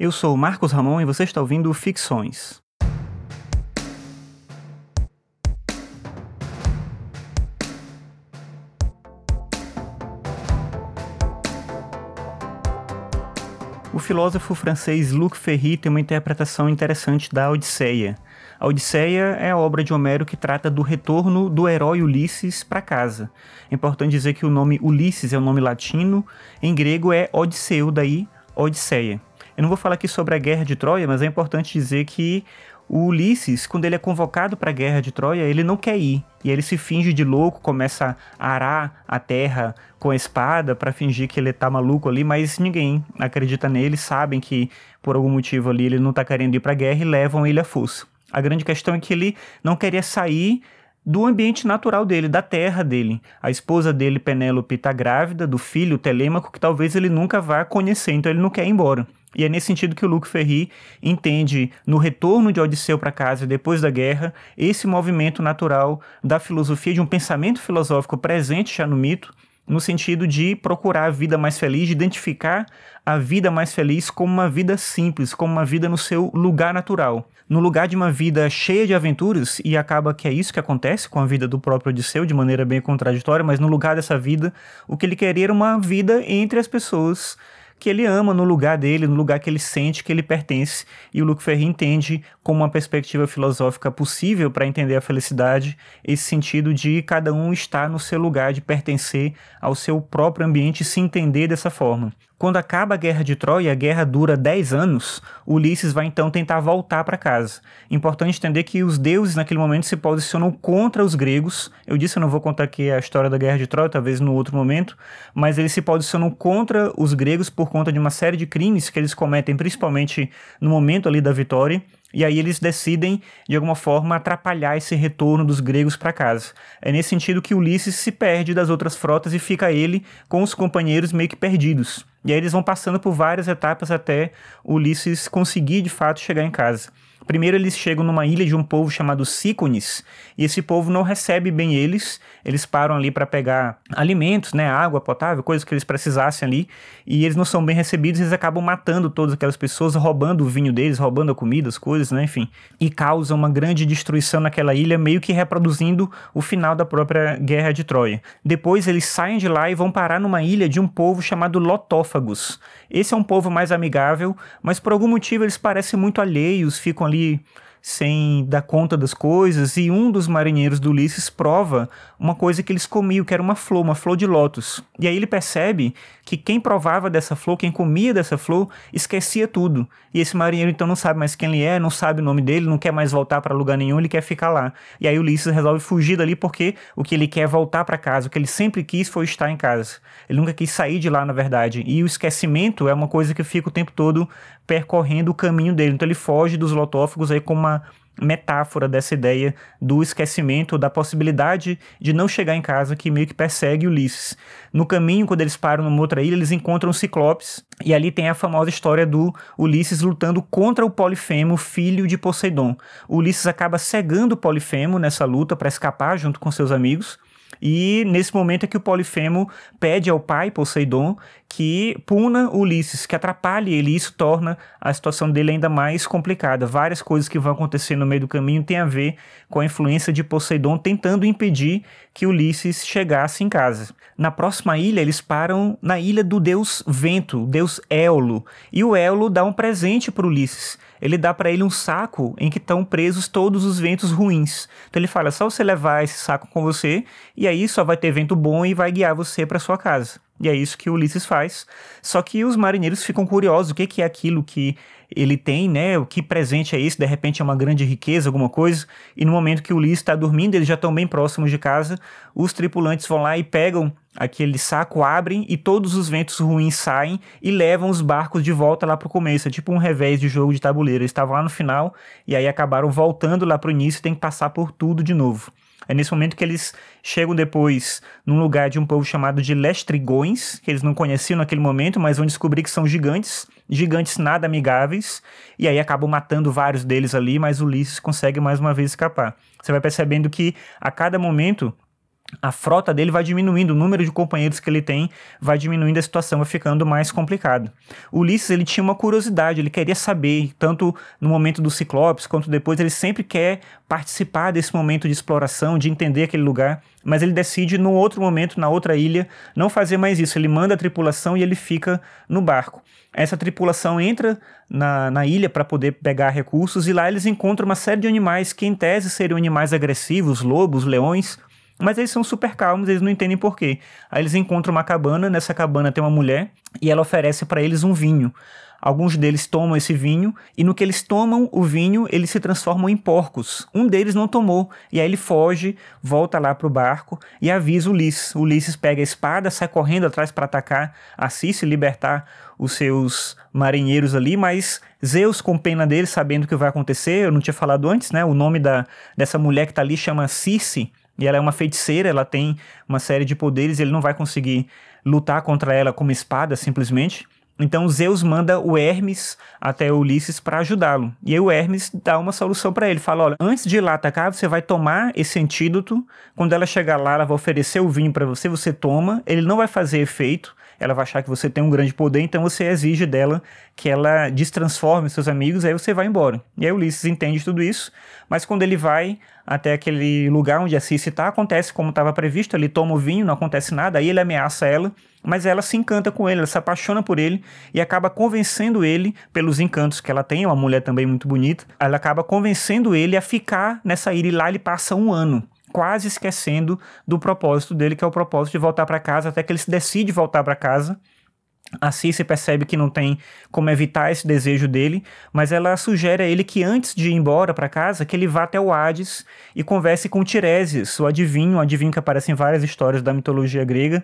Eu sou Marcos Ramon e você está ouvindo Ficções. O filósofo francês Luc Ferry tem uma interpretação interessante da Odisseia. A Odisseia é a obra de Homero que trata do retorno do herói Ulisses para casa. É importante dizer que o nome Ulisses é um nome latino, em grego é Odisseu, daí Odisseia. Eu não vou falar aqui sobre a guerra de Troia, mas é importante dizer que o Ulisses, quando ele é convocado para a guerra de Troia, ele não quer ir. E ele se finge de louco, começa a arar a terra com a espada para fingir que ele tá maluco ali, mas ninguém acredita nele, sabem que por algum motivo ali ele não tá querendo ir para a guerra e levam ele a fuça. A grande questão é que ele não queria sair do ambiente natural dele, da terra dele. A esposa dele, Penélope, está grávida do filho Telêmaco, que talvez ele nunca vá conhecer, então ele não quer ir embora. E é nesse sentido que o Luc Ferry entende, no retorno de Odisseu para casa depois da guerra, esse movimento natural da filosofia, de um pensamento filosófico presente já no mito, no sentido de procurar a vida mais feliz, de identificar a vida mais feliz como uma vida simples, como uma vida no seu lugar natural. No lugar de uma vida cheia de aventuras, e acaba que é isso que acontece com a vida do próprio Odisseu, de maneira bem contraditória, mas no lugar dessa vida, o que ele queria era uma vida entre as pessoas que ele ama no lugar dele, no lugar que ele sente que ele pertence. E o Luc Ferry entende como uma perspectiva filosófica possível para entender a felicidade, esse sentido de cada um estar no seu lugar, de pertencer ao seu próprio ambiente e se entender dessa forma. Quando acaba a guerra de Troia, a guerra dura 10 anos, Ulisses vai então tentar voltar para casa. Importante entender que os deuses naquele momento se posicionam contra os gregos. Eu disse, eu não vou contar aqui a história da guerra de Troia, talvez no outro momento, mas eles se posicionam contra os gregos por conta de uma série de crimes que eles cometem, principalmente no momento ali da vitória. E aí eles decidem, de alguma forma, atrapalhar esse retorno dos gregos para casa. É nesse sentido que Ulisses se perde das outras frotas e fica ele com os companheiros meio que perdidos. E aí eles vão passando por várias etapas até Ulisses conseguir de fato chegar em casa. Primeiro eles chegam numa ilha de um povo chamado Sícones, e esse povo não recebe bem eles, eles param ali para pegar alimentos, né, água potável, coisas que eles precisassem ali, e eles não são bem recebidos, eles acabam matando todas aquelas pessoas, roubando o vinho deles, roubando a comida, as coisas, né, enfim, e causam uma grande destruição naquela ilha, meio que reproduzindo o final da própria guerra de Troia. Depois eles saem de lá e vão parar numa ilha de um povo chamado Lotófagos. Esse é um povo mais amigável, mas por algum motivo eles parecem muito alheios, ficam ali sem dar conta das coisas, e um dos marinheiros do Ulisses prova uma coisa que eles comiam, que era uma flor, uma flor de lótus. E aí ele percebe que quem provava dessa flor, quem comia dessa flor, esquecia tudo. E esse marinheiro então não sabe mais quem ele é, não sabe o nome dele, não quer mais voltar para lugar nenhum, ele quer ficar lá. E aí Ulisses resolve fugir dali porque o que ele quer é voltar para casa, o que ele sempre quis foi estar em casa. Ele nunca quis sair de lá, na verdade. E o esquecimento é uma coisa que fica o tempo todo percorrendo o caminho dele. Então ele foge dos lotófagos aí com uma metáfora dessa ideia do esquecimento, da possibilidade de não chegar em casa que meio que persegue Ulisses. No caminho, quando eles param numa outra ilha, eles encontram Ciclopes e ali tem a famosa história do Ulisses lutando contra o Polifemo, filho de Poseidon. Ulisses acaba cegando o Polifemo nessa luta para escapar junto com seus amigos. E nesse momento é que o Polifemo pede ao pai Poseidon que puna Ulisses, que atrapalhe ele, e isso torna a situação dele ainda mais complicada. Várias coisas que vão acontecer no meio do caminho têm a ver com a influência de Poseidon tentando impedir que Ulisses chegasse em casa. Na próxima ilha, eles param na ilha do deus Vento, o deus Éolo, e o Éolo dá um presente para Ulisses ele dá para ele um saco em que estão presos todos os ventos ruins. Então ele fala: só você levar esse saco com você e aí só vai ter vento bom e vai guiar você para sua casa. E é isso que Ulisses faz. Só que os marinheiros ficam curiosos: o que, que é aquilo que ele tem, né? O que presente é esse? De repente é uma grande riqueza, alguma coisa. E no momento que Ulisses está dormindo, eles já estão bem próximos de casa. Os tripulantes vão lá e pegam aquele saco, abrem e todos os ventos ruins saem e levam os barcos de volta lá para o começo. É tipo um revés de jogo de tabuleiro. Eles estavam lá no final e aí acabaram voltando lá para o início e tem que passar por tudo de novo. É nesse momento que eles chegam depois num lugar de um povo chamado de Lestrigões, que eles não conheciam naquele momento, mas vão descobrir que são gigantes, gigantes nada amigáveis, e aí acabam matando vários deles ali, mas Ulisses consegue mais uma vez escapar. Você vai percebendo que a cada momento a frota dele vai diminuindo, o número de companheiros que ele tem vai diminuindo, a situação vai ficando mais complicada. Ulisses ele tinha uma curiosidade, ele queria saber, tanto no momento do Ciclopes quanto depois, ele sempre quer participar desse momento de exploração, de entender aquele lugar, mas ele decide, no outro momento, na outra ilha, não fazer mais isso. Ele manda a tripulação e ele fica no barco. Essa tripulação entra na, na ilha para poder pegar recursos e lá eles encontram uma série de animais que, em tese, seriam animais agressivos, lobos, leões mas eles são super calmos, eles não entendem por quê. Aí eles encontram uma cabana, nessa cabana tem uma mulher e ela oferece para eles um vinho. Alguns deles tomam esse vinho e no que eles tomam o vinho, eles se transformam em porcos. Um deles não tomou e aí ele foge, volta lá pro barco e avisa Ulisses. Ulisses pega a espada, sai correndo atrás para atacar Assis e libertar os seus marinheiros ali, mas Zeus, com pena dele, sabendo o que vai acontecer, eu não tinha falado antes, né? O nome da, dessa mulher que tá ali chama Circe, e ela é uma feiticeira, ela tem uma série de poderes, ele não vai conseguir lutar contra ela com uma espada simplesmente. Então Zeus manda o Hermes até Ulisses para ajudá-lo. E aí o Hermes dá uma solução para ele, fala: "Olha, antes de ir lá atacar, você vai tomar esse antídoto. Quando ela chegar lá, ela vai oferecer o vinho para você, você toma. Ele não vai fazer efeito, ela vai achar que você tem um grande poder, então você exige dela que ela destransforme seus amigos, aí você vai embora. E aí Ulisses entende tudo isso, mas quando ele vai até aquele lugar onde a Circe está, acontece como estava previsto, ele toma o vinho, não acontece nada, aí ele ameaça ela, mas ela se encanta com ele, ela se apaixona por ele e acaba convencendo ele pelos encantos que ela tem, uma mulher também muito bonita, ela acaba convencendo ele a ficar nessa ilha e lá ele passa um ano quase esquecendo do propósito dele, que é o propósito de voltar para casa, até que ele se decide voltar para casa. Assim se percebe que não tem como evitar esse desejo dele, mas ela sugere a ele que antes de ir embora para casa, que ele vá até o Hades e converse com Tiresias, o adivinho, o adivinho que aparece em várias histórias da mitologia grega,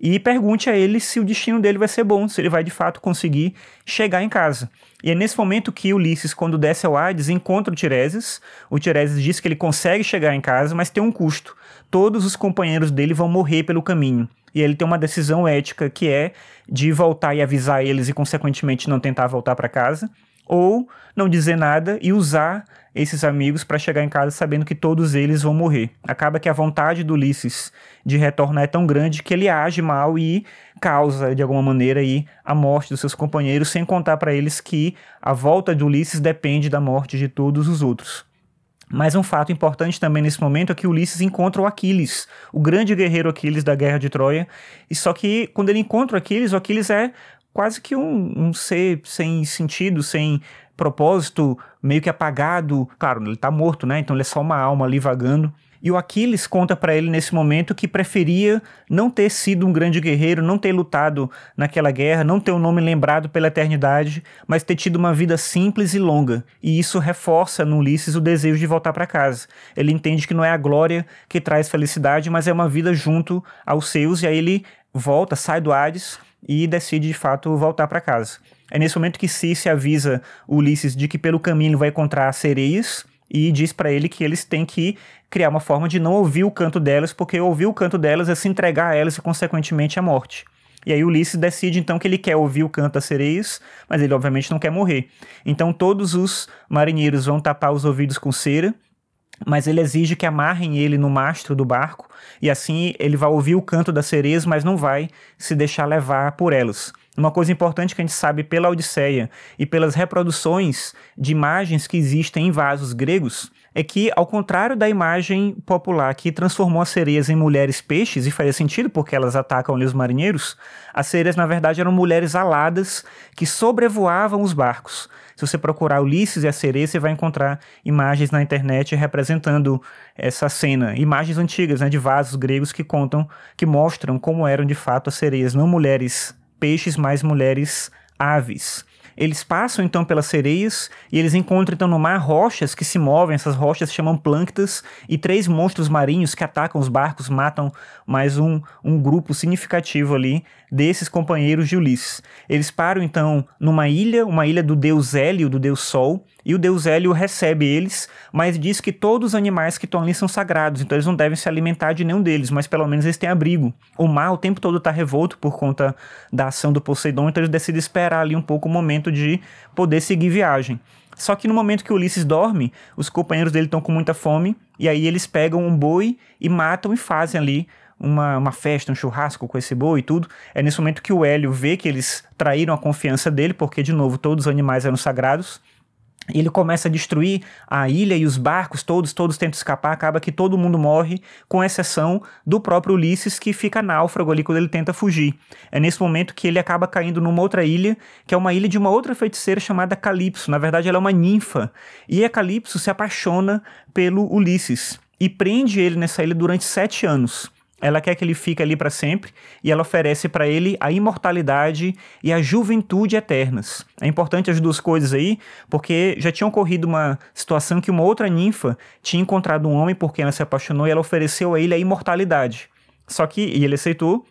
e pergunte a ele se o destino dele vai ser bom, se ele vai de fato conseguir chegar em casa. E é nesse momento que Ulisses, quando desce ao Hades, encontra o Tiresias. O Tiresias diz que ele consegue chegar em casa, mas tem um custo. Todos os companheiros dele vão morrer pelo caminho. E ele tem uma decisão ética que é de voltar e avisar eles e, consequentemente, não tentar voltar para casa, ou não dizer nada e usar esses amigos para chegar em casa sabendo que todos eles vão morrer. Acaba que a vontade do Ulisses de retornar é tão grande que ele age mal e causa de alguma maneira aí a morte dos seus companheiros, sem contar para eles que a volta de Ulisses depende da morte de todos os outros. Mas um fato importante também nesse momento é que Ulisses encontra o Aquiles, o grande guerreiro Aquiles da Guerra de Troia. E só que quando ele encontra o Aquiles, o Aquiles é quase que um, um ser sem sentido, sem propósito, meio que apagado. Claro, ele tá morto, né? Então ele é só uma alma ali vagando. E o Aquiles conta para ele nesse momento que preferia não ter sido um grande guerreiro, não ter lutado naquela guerra, não ter o um nome lembrado pela eternidade, mas ter tido uma vida simples e longa. E isso reforça no Ulisses o desejo de voltar para casa. Ele entende que não é a glória que traz felicidade, mas é uma vida junto aos seus, e aí ele volta, sai do Hades e decide de fato voltar para casa. É nesse momento que Circe avisa Ulisses de que pelo caminho vai encontrar sereias e diz para ele que eles têm que criar uma forma de não ouvir o canto delas, porque ouvir o canto delas é se entregar a elas e, consequentemente, a morte. E aí Ulisses decide então que ele quer ouvir o canto das sereias, mas ele obviamente não quer morrer. Então todos os marinheiros vão tapar os ouvidos com cera, mas ele exige que amarrem ele no mastro do barco, e assim ele vai ouvir o canto das sereias, mas não vai se deixar levar por elas. Uma coisa importante que a gente sabe pela Odisseia e pelas reproduções de imagens que existem em vasos gregos é que, ao contrário da imagem popular que transformou as sereias em mulheres peixes, e fazia sentido porque elas atacam os marinheiros, as sereias na verdade eram mulheres aladas que sobrevoavam os barcos. Se você procurar Ulisses e a sereia, você vai encontrar imagens na internet representando essa cena, imagens antigas né, de vasos gregos que contam, que mostram como eram de fato as sereias, não mulheres peixes, mas mulheres aves. Eles passam então pelas sereias e eles encontram então no mar rochas que se movem, essas rochas se chamam plânctas, e três monstros marinhos que atacam os barcos, matam mais um, um grupo significativo ali desses companheiros de Ulisses. Eles param então numa ilha, uma ilha do deus Hélio, do deus Sol, e o deus Hélio recebe eles, mas diz que todos os animais que estão ali são sagrados, então eles não devem se alimentar de nenhum deles, mas pelo menos eles têm abrigo. O mar o tempo todo está revolto por conta da ação do Poseidon, então eles decidem esperar ali um pouco o momento de poder seguir viagem. Só que no momento que Ulisses dorme, os companheiros dele estão com muita fome E aí eles pegam um boi e matam e fazem ali uma, uma festa, um churrasco com esse boi e tudo. É nesse momento que o Hélio vê que eles traíram a confiança dele, porque, de novo, todos os animais eram sagrados. Ele começa a destruir a ilha e os barcos, todos, todos tentam escapar, acaba que todo mundo morre, com exceção do próprio Ulisses, que fica náufrago ali quando ele tenta fugir. É nesse momento que ele acaba caindo numa outra ilha, que é uma ilha de uma outra feiticeira chamada Calypso. Na verdade, ela é uma ninfa. E a Calypso se apaixona pelo Ulisses e prende ele nessa ilha durante sete anos. Ela quer que ele fique ali para sempre e ela oferece para ele a imortalidade e a juventude eternas. É importante as duas coisas aí, porque já tinha ocorrido uma situação que uma outra ninfa tinha encontrado um homem por quem ela se apaixonou e ela ofereceu a ele a imortalidade. Só que e ele aceitou,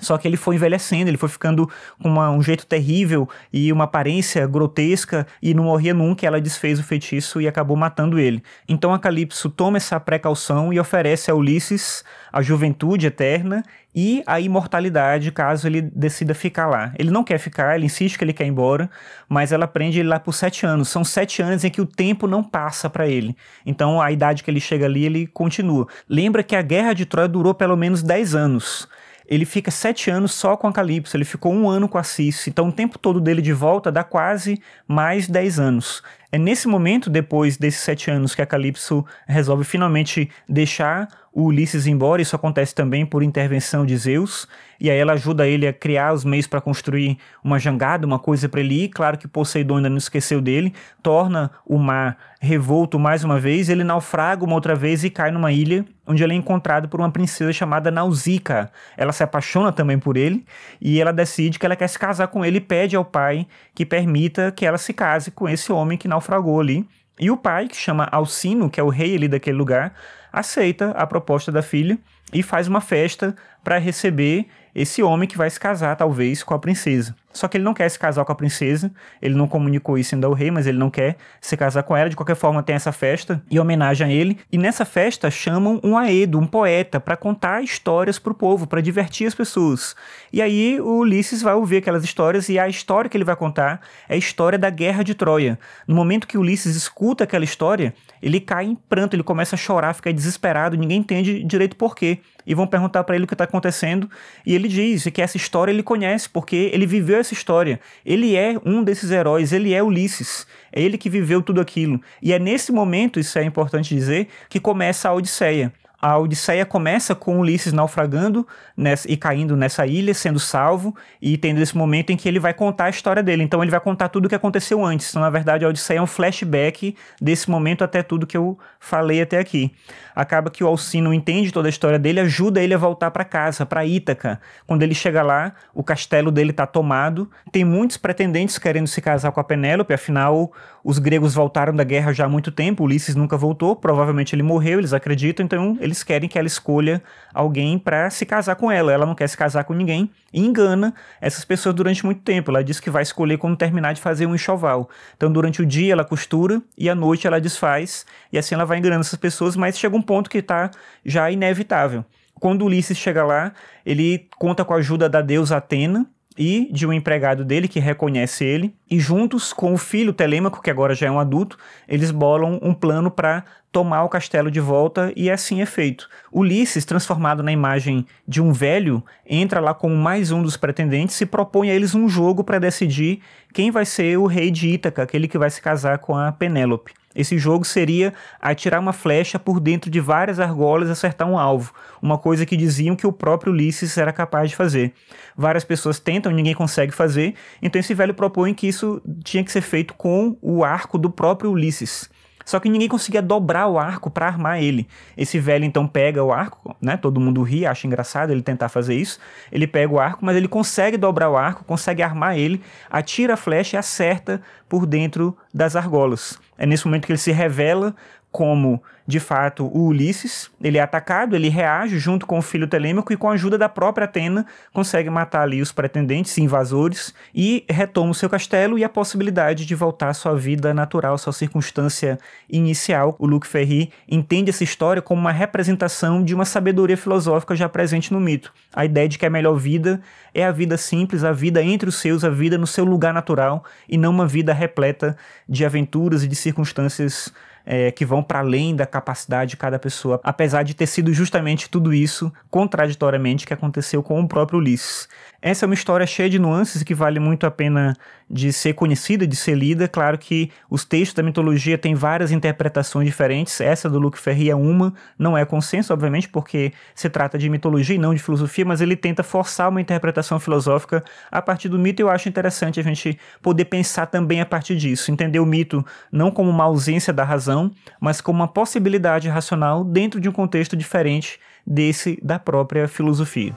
só que ele foi envelhecendo, ele foi ficando com uma, um jeito terrível e uma aparência grotesca e não morria nunca. ela desfez o feitiço e acabou matando ele. Então a Calypso toma essa precaução e oferece a Ulisses a juventude eterna e a imortalidade caso ele decida ficar lá. Ele não quer ficar, ele insiste que ele quer ir embora, mas ela prende ele lá por sete anos. São sete anos em que o tempo não passa para ele. Então a idade que ele chega ali, ele continua. Lembra que a guerra de Troia durou pelo menos dez anos ele fica sete anos só com a Calypso, ele ficou um ano com a Cis, então o tempo todo dele de volta dá quase mais dez anos. É nesse momento, depois desses sete anos, que a Calypso resolve finalmente deixar o Ulisses embora. Isso acontece também por intervenção de Zeus. E aí ela ajuda ele a criar os meios para construir uma jangada, uma coisa para ele ir. Claro que Poseidon ainda não esqueceu dele, torna o mar revolto mais uma vez. Ele naufraga uma outra vez e cai numa ilha onde ele é encontrado por uma princesa chamada Nausicaa. Ela se apaixona também por ele e ela decide que ela quer se casar com ele e pede ao pai que permita que ela se case com esse homem que naufragou ali. E o pai, que chama Alcino, que é o rei ali daquele lugar, aceita a proposta da filha e faz uma festa para receber esse homem que vai se casar, talvez, com a princesa. Só que ele não quer se casar com a princesa, ele não comunicou isso ainda ao rei, mas ele não quer se casar com ela. De qualquer forma, tem essa festa em homenagem a ele. E nessa festa chamam um aedo, um poeta, para contar histórias para o povo, para divertir as pessoas. E aí o Ulisses vai ouvir aquelas histórias e a história que ele vai contar é a história da Guerra de Troia. No momento que Ulisses escuta aquela história, ele cai em pranto, ele começa a chorar, fica desesperado, ninguém entende direito por quê. E vão perguntar para ele o que está acontecendo, e ele diz que essa história ele conhece, porque ele viveu essa história. Ele é um desses heróis, ele é Ulisses. É ele que viveu tudo aquilo. E é nesse momento, isso é importante dizer, que começa a Odisseia a Odisseia começa com Ulisses naufragando nessa, e caindo nessa ilha, sendo salvo, e tendo esse momento em que ele vai contar a história dele. Então ele vai contar tudo o que aconteceu antes. Então, na verdade, a Odisseia é um flashback desse momento até tudo que eu falei até aqui. Acaba que o Alcino entende toda a história dele, ajuda ele a voltar para casa, para Ítaca. Quando ele chega lá, o castelo dele está tomado. Tem muitos pretendentes querendo se casar com a Penélope, afinal, os gregos voltaram da guerra já há muito tempo, Ulisses nunca voltou, provavelmente ele morreu, eles acreditam, então eles querem que ela escolha alguém para se casar com ela. Ela não quer se casar com ninguém e engana essas pessoas durante muito tempo. Ela diz que vai escolher quando terminar de fazer um enxoval. Então, durante o dia ela costura e à noite ela desfaz, e assim ela vai enganando essas pessoas, mas chega um ponto que está já inevitável. Quando Ulisses chega lá, ele conta com a ajuda da deusa Atena, e de um empregado dele que reconhece ele, e juntos com o filho Telêmaco, que agora já é um adulto, eles bolam um plano para tomar o castelo de volta e assim é feito. Ulisses, transformado na imagem de um velho, entra lá como mais um dos pretendentes e propõe a eles um jogo para decidir quem vai ser o rei de Ítaca, aquele que vai se casar com a Penélope. Esse jogo seria atirar uma flecha por dentro de várias argolas e acertar um alvo, uma coisa que diziam que o próprio Ulisses era capaz de fazer. Várias pessoas tentam, ninguém consegue fazer, então esse velho propõe que isso tinha que ser feito com o arco do próprio Ulisses. Só que ninguém conseguia dobrar o arco para armar ele. Esse velho então pega o arco, né? Todo mundo ri, acha engraçado ele tentar fazer isso. Ele pega o arco, mas ele consegue dobrar o arco, consegue armar ele, atira a flecha e acerta por dentro das argolas. É nesse momento que ele se revela como de fato o Ulisses, ele é atacado, ele reage junto com o filho Telêmaco e com a ajuda da própria Atena consegue matar ali os pretendentes, invasores e retoma o seu castelo e a possibilidade de voltar à sua vida natural, sua circunstância inicial. O Luc Ferry entende essa história como uma representação de uma sabedoria filosófica já presente no mito. A ideia de que a melhor vida é a vida simples, a vida entre os seus, a vida no seu lugar natural e não uma vida repleta de aventuras e de circunstâncias é, que vão para além da capacidade de cada pessoa, apesar de ter sido justamente tudo isso, contraditoriamente, que aconteceu com o próprio Ulisses. Essa é uma história cheia de nuances que vale muito a pena de ser conhecida, de ser lida. Claro que os textos da mitologia têm várias interpretações diferentes. Essa do Luc Ferry é uma, não é consenso, obviamente, porque se trata de mitologia e não de filosofia, mas ele tenta forçar uma interpretação filosófica a partir do mito. E eu acho interessante a gente poder pensar também a partir disso, entender o mito não como uma ausência da razão, mas como uma possibilidade racional dentro de um contexto diferente desse da própria filosofia.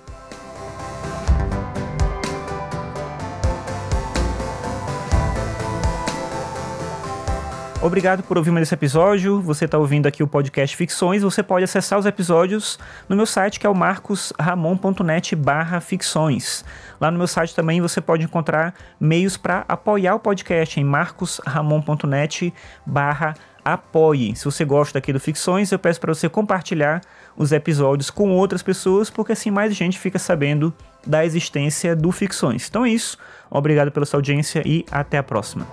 Obrigado por ouvir mais esse episódio. Você está ouvindo aqui o podcast Ficções. Você pode acessar os episódios no meu site, que é o marcosramon.net barra ficções. Lá no meu site também você pode encontrar meios para apoiar o podcast em marcosramon.net barra apoie. Se você gosta aqui do Ficções, eu peço para você compartilhar os episódios com outras pessoas, porque assim mais gente fica sabendo da existência do Ficções. Então é isso. Obrigado pela sua audiência e até a próxima.